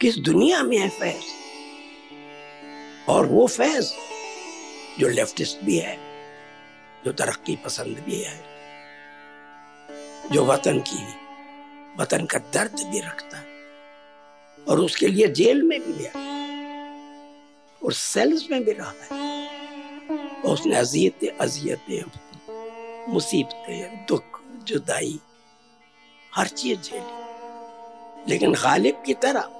किस दुनिया में है फैज? और वो फैज जो लेफ्टिस्ट भी है, जो तरक्की पसंद भी है, जो वतन की, वतन का दर्द भी रखता है, और उसके लिए जेल में भी गया और सेल्स में भी रहा है, और उसने अजियतें अजियतें, मुसीबतें, दुख, जुदाई, हर चीज़ झेली। लेकिन गालिब की तरह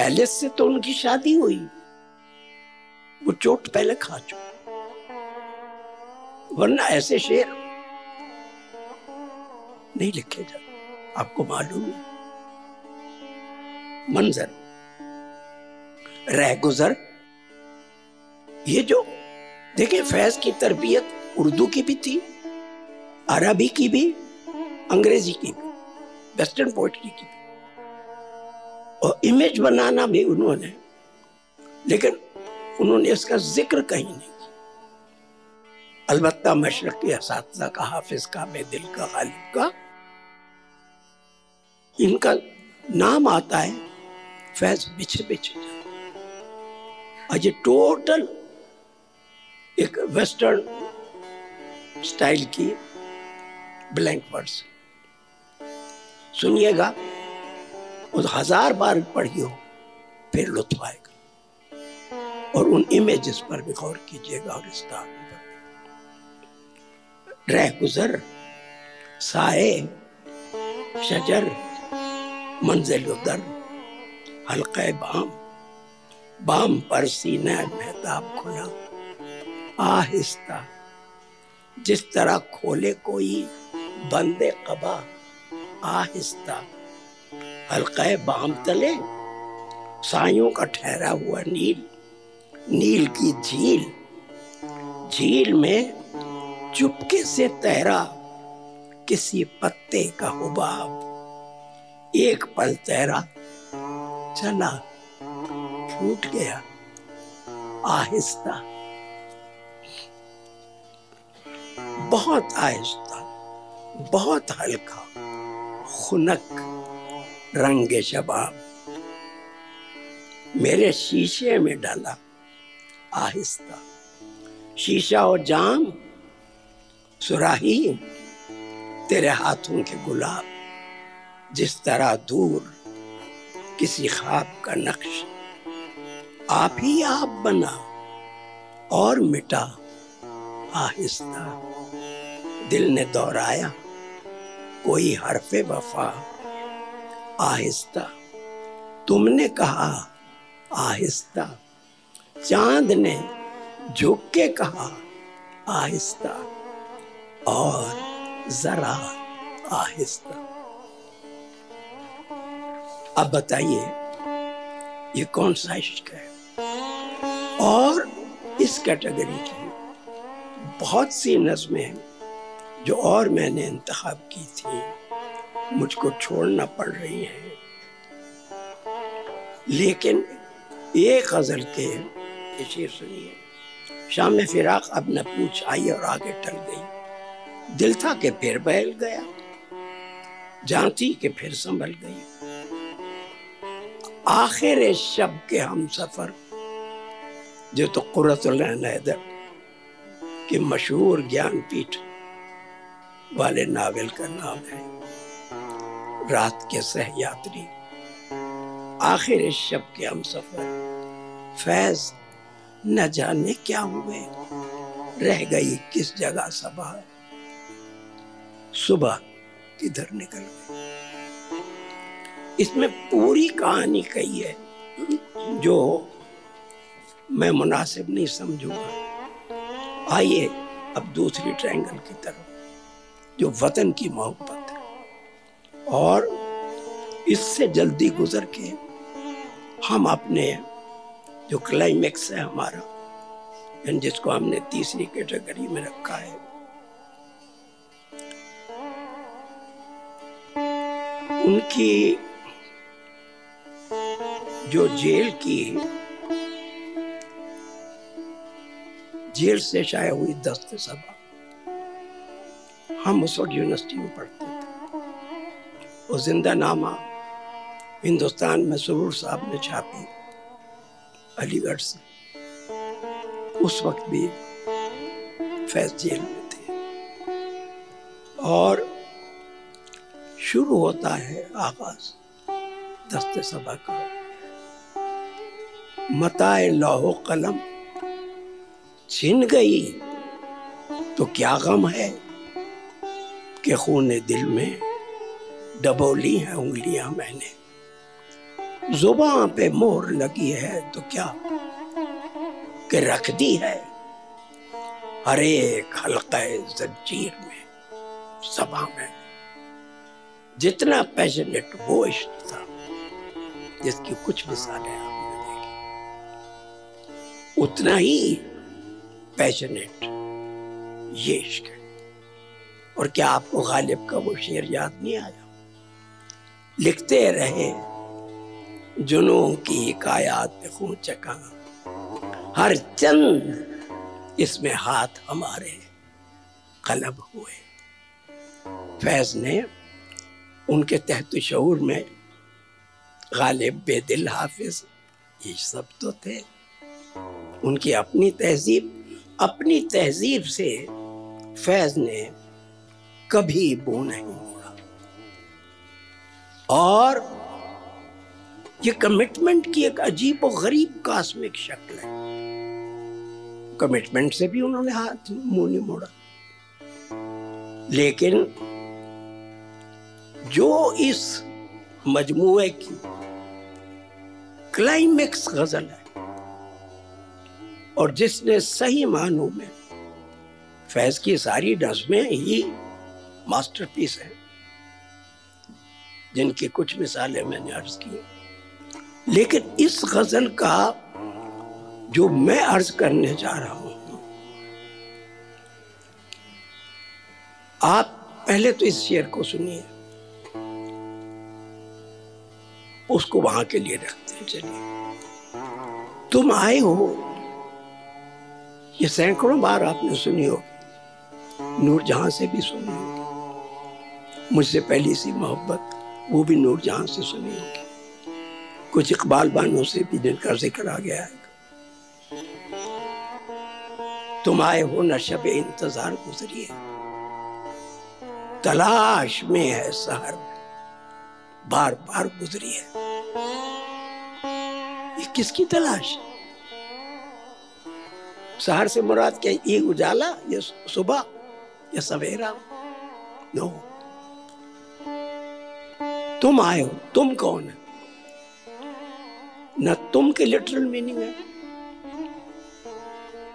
एलिस से तो उनकी शादी हुई। वो चोट पहले खा चुका। वरना ऐसे शेर नहीं लिखे जाते। आपको मालूम है। मंजर रह गुजर ये जो देखिए फैज की तरबियत उर्दू की भी थी, अरबी की भी, अंग्रेज़ी की भी, वेस्टर्न पोइट्री की भी। और इमेज बनाना भी उन्होंने, लेकिन उन्होंने इसका ज़िक्र कहीं नहीं किया। अलबत्ता मशरक के इस का, हाफिज का मे दिल का गालिब का, इनका नाम आता है फैज बिछे बिछे ये टोटल एक वेस्टर्न स्टाइल की ब्लैंक वर्ड्स सुनिएगा और हज़ार बार पढ़ी हो, फिर लुत्फ आएगा। और उन इमेजेस पर भी गौर कीजिएगा और इस रह गुजर, साए, शजर, मंजिल उदर, हल्के बाम बाम पर सीना मेहताब खुला आहिस्ता, जिस तरह खोले कोई बंदे कबा, आहिस्ता। हल्का बाम तले साइयों का ठहरा हुआ नील नील की झील झील में चुपके से तैरा किसी पत्ते का हुबाब। एक पल तैरा चला फूट गया, आहिस्ता। बहुत आहिस्ता, बहुत हल्का, खुनक। रंग शबाब मेरे शीशे में डाला आहिस्ता। शीशा और जाम, सुराही, तेरे हाथों के गुलाब, जिस तरह दूर किसी ख्वाब का नक्श। आप ही आप बना और मिटा आहिस्ता। दिल ने दोहराया, कोई हरफे वफा आहिस्ता। तुमने कहा, आहिस्ता। चाँद ने झुक के कहा, आहिस्ता। और जरा आहिस्ता। अब बताइए, ये कौन सा इश्क है? और इस कैटेगरी की बहुत सी नज़में हैं, जो और मैंने इंतखब की थी। मुझको छोड़ना पड़ रही है। लेकिन एक गज़ल के शेर सुनिए। शाम फिराक अब न पूछ आई और आगे टल गई। दिल था कि फिर बहल गया। जानती कि फिर संभल गई। आखिर शब के हम सफ़र, जो तो कुरतुल के मशहूर ज्ञानपीठ वाले नावल का नाम है। रात के सह यात्री आखिर इस शब के हम सफ़र। फैज, न जाने क्या हुए। रह गई किस जगह सभा सुबह किधर निकल गई। इसमें पूरी कहानी कही है, जो मैं मुनासिब नहीं समझूँगा। आइए अब दूसरी ट्रायंगल की तरफ़, जो वतन की मोहब्बत। और इससे जल्दी गुजर के हम अपने जो क्लाइमेक्स है हमारा जिसको हमने तीसरी कैटेगरी में रखा है। उनकी जो जेल की, जेल से शायद हुई दस्त सभा, हम उस वक्त यूनिवर्सिटी में पढ़ते वो ज़िंदा नामा हिंदुस्तान में सुरूर साहब ने छापी अलीगढ़ से। उस वक्त भी फैज जेल में थे। और शुरू होता है आगाज़ दस्ते सभा का। मताए लोहो कलम, छिन गई तो क्या गम है कि खून दिल में डबोली है उंगलियाँ मैंने। ज़ुबान पे मोहर लगी है तो क्या कि रख दी है? हर एक हल्का जंजीर में, सभा में। जितना पैशनेट वो इश्क था जिसकी कुछ मिसालें आपने देखी। उतना ही पैशनेट ये इश्क है। और क्या आपको गालिब का वो शेर याद नहीं आया? लिखते रहे जुनू की हिकायात खून चका हर चंद इसमें हाथ हमारे कलब हुए। फैज ने उनके तहत शूर में गालिब बेदिल हाफिज, ये सब तो थे। उनकी अपनी तहजीब अपनी तहजीब से फैज ने कभी बो नहीं मोड़ा और ये कमिटमेंट की एक अजीब और गरीब कास्मिक शक्ल है। कमिटमेंट से भी उन्होंने हाथ मुँह नहीं मोड़ा। लेकिन जो इस मजमुए की क्लाइमेक्स गज़ल है, और जिसने सही मानों में, फैज की सारी नज़में ही मास्टरपीस हैं। जिनकी कुछ मिसालें मैंने अर्ज़ की लेकिन इस गज़ल का जो मैं अर्ज़ करने जा रहा हूँ, आप पहले तो इस शेर को सुनिए। उसको वहाँ के लिए रखते हैं, चलिए। तुम आए हो, ये सैकड़ों बार आपने सुनी होगी नूर जहाँ से भी सुनी होगी मुझसे पहली सी मोहब्बत। वो भी नूर जहाँ से सुनी होगी। कुछ इकबाल बानों से भी जिनका ज़िक्र आ गया है। तुम आए हो न शब इंतज़ार गुजरी है तलाश में है सहर बार बार गुजरी है ये किसकी तलाश? शहर से मुराद क्या, ये उजाला, ये सुबह, या सवेरा? नो तुम आए हो, तुम कौन है? ना तुम के लिटरल मीनिंग है,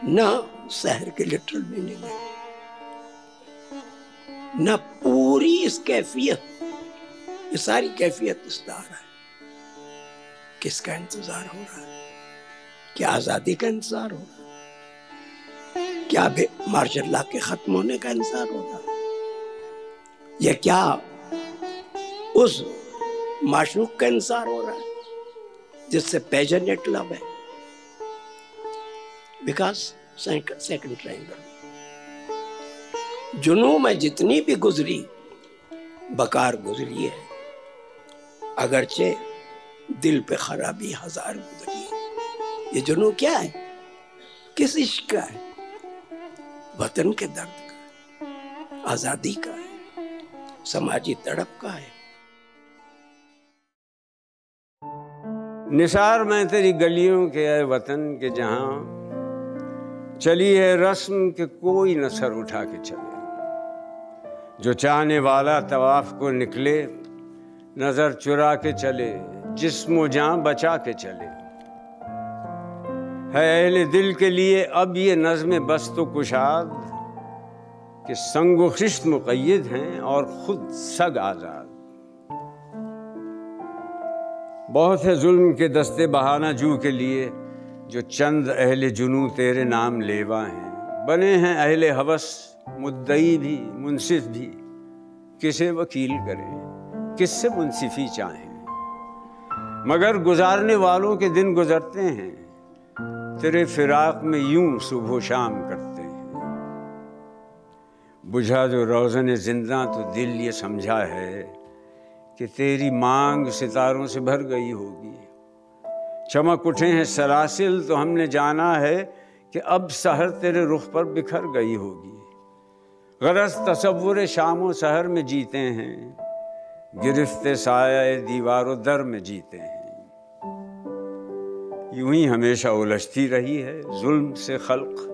न शहर के लिटरल मीनिंग है, न पूरी इस कैफियत, ये सारी कैफियत इस्तार है। किसका इंतज़ार हो रहा है? क्या आज़ादी का इंतज़ार हो रहा है? क्या मार्शल लॉ के खत्म होने का इंतज़ार हो रहा है? या क्या उस माशूक का इंतज़ार हो रहा है, जिससे पैजनेट लव है। बिकॉज़ सेकंड ट्राइंगल जुनू में जितनी भी गुजरी, बकार गुजरी है। अगरचे दिल पे खराबी हज़ार गुजरी है। ये जुनू क्या है? किस इश्क का है? वतन के दर्द का आज़ादी का है। समाजी तड़प का है। निसार में तेरी गलियों के है वतन के जहाँ। चली है रस्म के कोई न सर उठा के चले। जो चाहने वाला तवाफ को निकले, नज़र चुरा के चले, जिस्म जहाँ बचा के चले। है अहले दिल के लिए अब ये नज़म बस तो कुशाद, कि संग खिश्त मुक़ैद हैं और ख़ुद सग आज़ाद। बहुत है जुल्म के दस्ते बहाना जू के लिए, जो चंद अहले जुनू तेरे नाम लेवा हैं। बने हैं अहले हवस, मुद्दई भी मुनसिफ भी। किसे वकील करें? किससे मुनसिफी चाहें? मगर गुजारने वालों के दिन गुजरते हैं। तेरे फिराक में यूँ सुबह शाम करते हैं। बुझा जो रोज़न ज़िंदा तो दिल ये समझा है कि तेरी मांग सितारों से भर गई होगी। चमक उठे हैं सरासिल तो हमने जाना है कि अब सहर तेरे रुख पर बिखर गई होगी। गरज तस्वुर शाम सहर में जीते हैं, गिरफ्त साया दीवारों दर में जीते हैं। यूँ ही हमेशा उलझती रही है जुल्म से खल्क।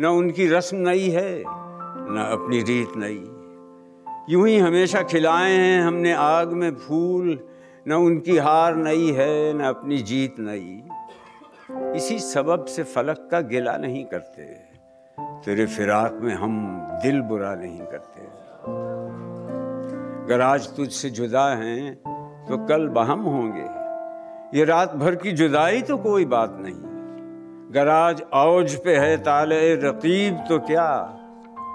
न उनकी रस्म नई है, न अपनी रीत नई। यूँ ही हमेशा खिलाए हैं, हमने आग में फूल, न उनकी हार नई है, न अपनी जीत नई। इसी सबब से फलक का गिला नहीं करते, तेरे फिराक में हम दिल बुरा नहीं करते। अगर आज तुझसे जुदा हैं तो कल बहम होंगे। ये रात भर की जुदाई तो कोई बात नहीं। गराज औज पे है ताले रकीब तो क्या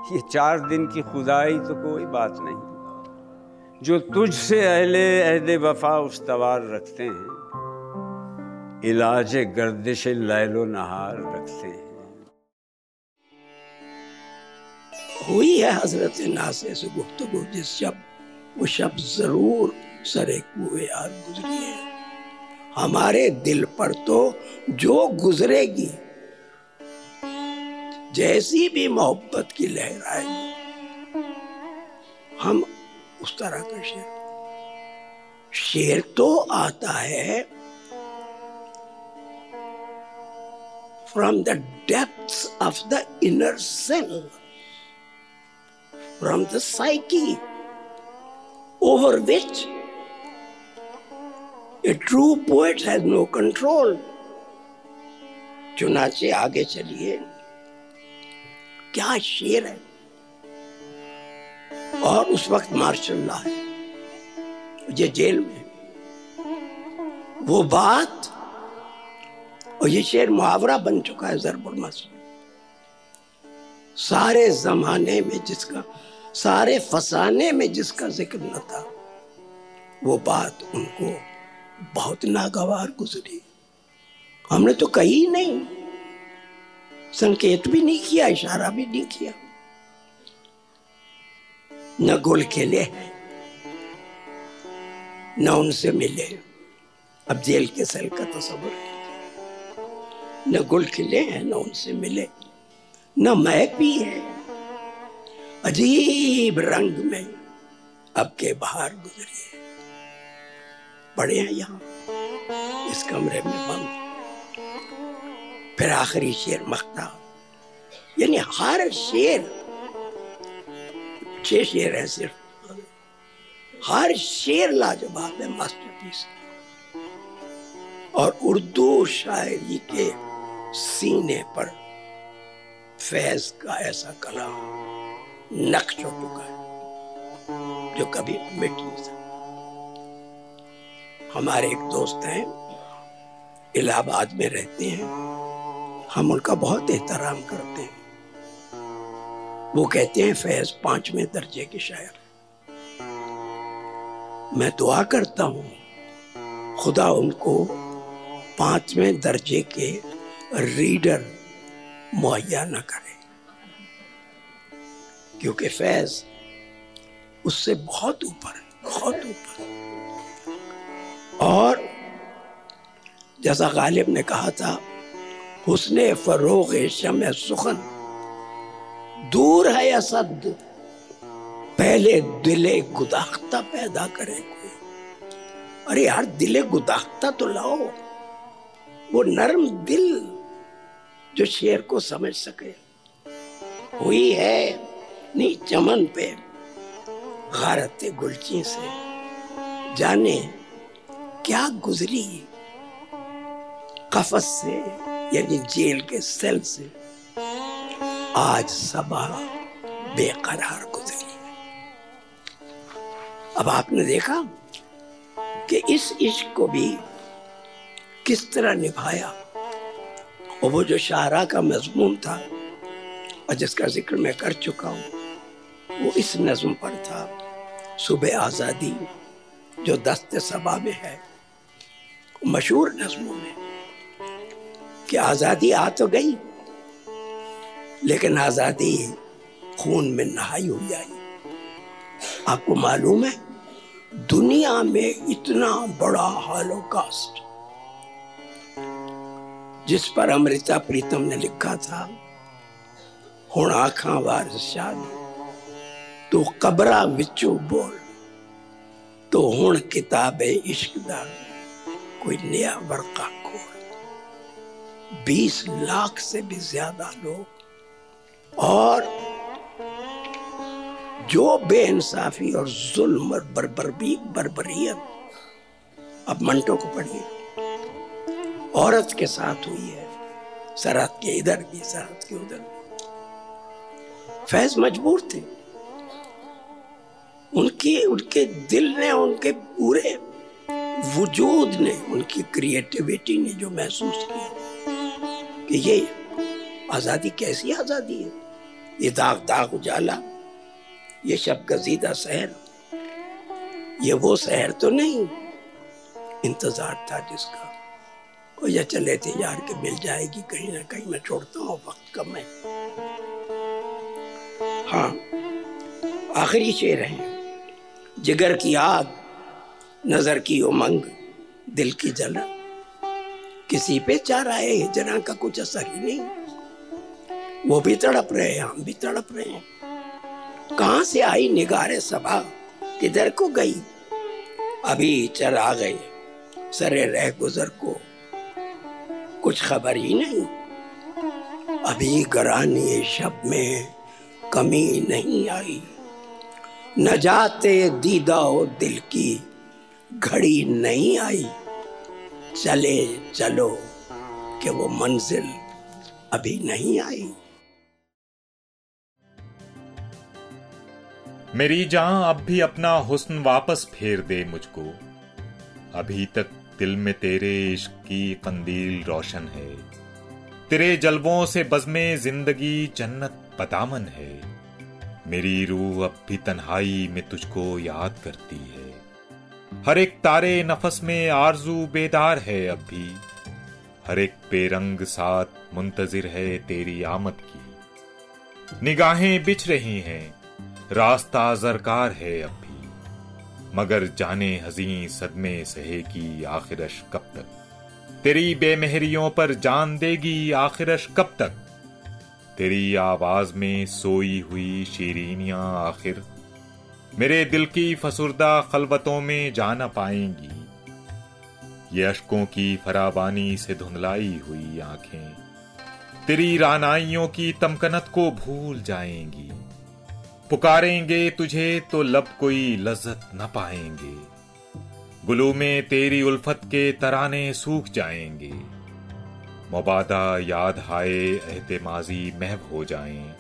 ये चार दिन की खुदाई तो कोई बात नहीं। जो तुझसे अहले, अहद वफा उस्तवार रखते हैं, इलाज गर्दिश लैलो नहार रखते हैं। हुई है हज़रत नासे से गुफ्तगु, जिस शब्द वो शब्द ज़रूर सरे कुए यार गुजरी है। हमारे दिल पर तो जो गुजरेगी जैसी भी मोहब्बत की लहर आएगी हम उस तरह का शेर शेर तो आता है from the depth of the inner cell from the psyche over which a true poet has no control. चुनाचे आगे चलिए क्या शेर है? और उस वक्त मार्शल है। ये जेल में वो बात और ये शेर मुहावरा बन चुका है जरबुल सारे जमाने में जिसका, सारे फसाने में जिसका ज़िक्र न था, वो बात उनको बहुत नागवार गुजरी। हमने तो कही नहीं। संकेत भी नहीं किया, इशारा भी नहीं किया। न गोल खेले, न उनसे मिले। अब जेल के सेल का तो तस्वर न गुल खिले हैं न उनसे मिले। न महक भी है अजीब रंग में अब के बाहर गुजरी। है पड़े हैं यहाँ, इस कमरे में बंद। फिर आखिरी शेर मख्ता। यानी हर शेर, छह शेर है सिर्फ़। हर शेर लाजवाब है मास्टरपीस और उर्दू शायरी के सीने पर फैज का ऐसा कलाम नक्श हो चुका है, जो कभी मिट नहीं सकता। हमारे एक दोस्त हैं, इलाहाबाद में रहते हैं। हम उनका बहुत एहतराम करते हैं। वो कहते हैं, फैज पाँचवें दर्जे के शायर। मैं दुआ करता हूँ, खुदा उनको पाँचवें दर्जे के रीडर मुहैया न करे। क्योंकि फैज उससे बहुत ऊपर बहुत ऊपर। और जैसा गालिब ने कहा था उसने फरोग शम सुखन। दूर है असद पहले दिले गुदाख्ता पैदा करे कोई। अरे यार, दिले गुदाख्ता तो लाओ। वो नरम दिल जो शेर को समझ सके। हुई है नी चमन पे, गारत गुलची से। जाने क्या गुजरी कफस से। यानी जेल के सेल से आज सबा बेकरार गुजरी है। अब आपने देखा कि इस इश्क को भी किस तरह निभाया? और वो जो शाहरा का मजमून था, और जिसका ज़िक्र मैं कर चुका हूँ, वो इस नज़म पर था। सुबह आज़ादी जो दस्त सबा में है, मशहूर नज़मों में। कि आज़ादी आ तो गई, लेकिन आज़ादी खून में नहाई हुई आई। आपको मालूम है, दुनिया में इतना बड़ा हॉलोकास्ट जिस पर अमृता प्रीतम ने लिखा था हूँ आखा वार तो कबरा विचो बोल तो हूँ किताब इश्क का कोई नया वर्का खोल। 20 लाख से भी ज़्यादा लोग। और जो बेइंसाफी और जुल्म और बरबरबी बरबरीत अब मंटो को पढ़िए औरत के साथ हुई है, सरहद के इधर भी, सरहद के उधर भी। फैज मजबूर थे। उनके उनके दिल ने, उनके पूरे वजूद ने, उनकी क्रिएटिविटी ने जो महसूस किया कि ये आज़ादी कैसी आज़ादी है? ये दाग दाग उजाला, ये शब गजीदा शहर, ये वो शहर तो नहीं। इंतज़ार था जिसका। और या चले थे यार के मिल जाएगी, कहीं ना कहीं मैं छोड़ता हूँ वक्त कम है हाँ आखिरी शेर है। जिगर की आग, नज़र की उमंग, दिल की जलन। किसी पे चाह रहा है हिजरा का कुछ असर ही नहीं। वो भी तड़प रहे हैं, हम भी तड़प रहे हैं। कहाँ से आई निगारे सभा? किधर को गई? अभी चल आ गए सरे रह गुजर को। कुछ खबर ही नहीं। अभी गरानी शब में कमी नहीं आई। न जाते दीदा दिल की, घड़ी नहीं आई। चले चलो, कि वो मंजिल अभी नहीं आई। मेरी जान अब भी अपना हुस्न वापस फेर दे मुझको। अभी तक दिल में तेरे इश्क की कंदील रोशन है। तेरे जलवों से बजमे ज़िंदगी जन्नत पदामन है। मेरी रूह अब भी तन्हाई में तुझको याद करती है। हर एक तारे नफस में आरज़ू बेदार है अब भी। हर एक बेरंग साथ मुंतजिर है तेरी आमद की। निगाहें बिछ रही हैं, रास्ता जरकार है अब भी। मगर जाने हजी सदमे सहेगी आखिरश कब तक। तेरी बेमहरियों पर जान देगी आखिरश कब तक। तेरी आवाज़ में सोई हुई शीरीनियाँ आखिर मेरे दिल की फसुरदा खलबतों में जा न पाएँगी। ये अशकों की फराबानी से धुंधलाई हुई आँखें। तेरी रानाइयों की तमकनत को भूल जाएँगी। पुकारेंगे तुझे तो लब कोई लज्जत न पाएँगे। गुलू में तेरी उल्फत के तराने सूख जाएँगे। मुबादा याद हाय एहते माजी महव हो जाएँ।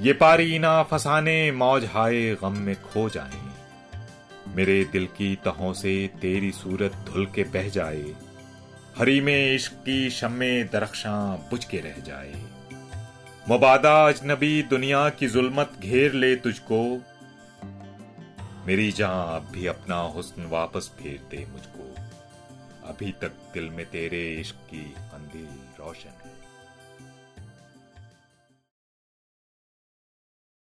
ये पारी ना फसाने, मौज हाय गम में खो जाए। मेरे दिल की तहों से तेरी सूरत धुल के बह जाए। हरी में इश्क की शम्मे दरख्शां बुझ के रह जाए। मुबादा अजनबी दुनिया की जुल्मत घेर ले तुझको। मेरी जान अब भी अपना हुस्न वापस फेर दे मुझको। अभी तक दिल में तेरे इश्क की अंधेरी रोशन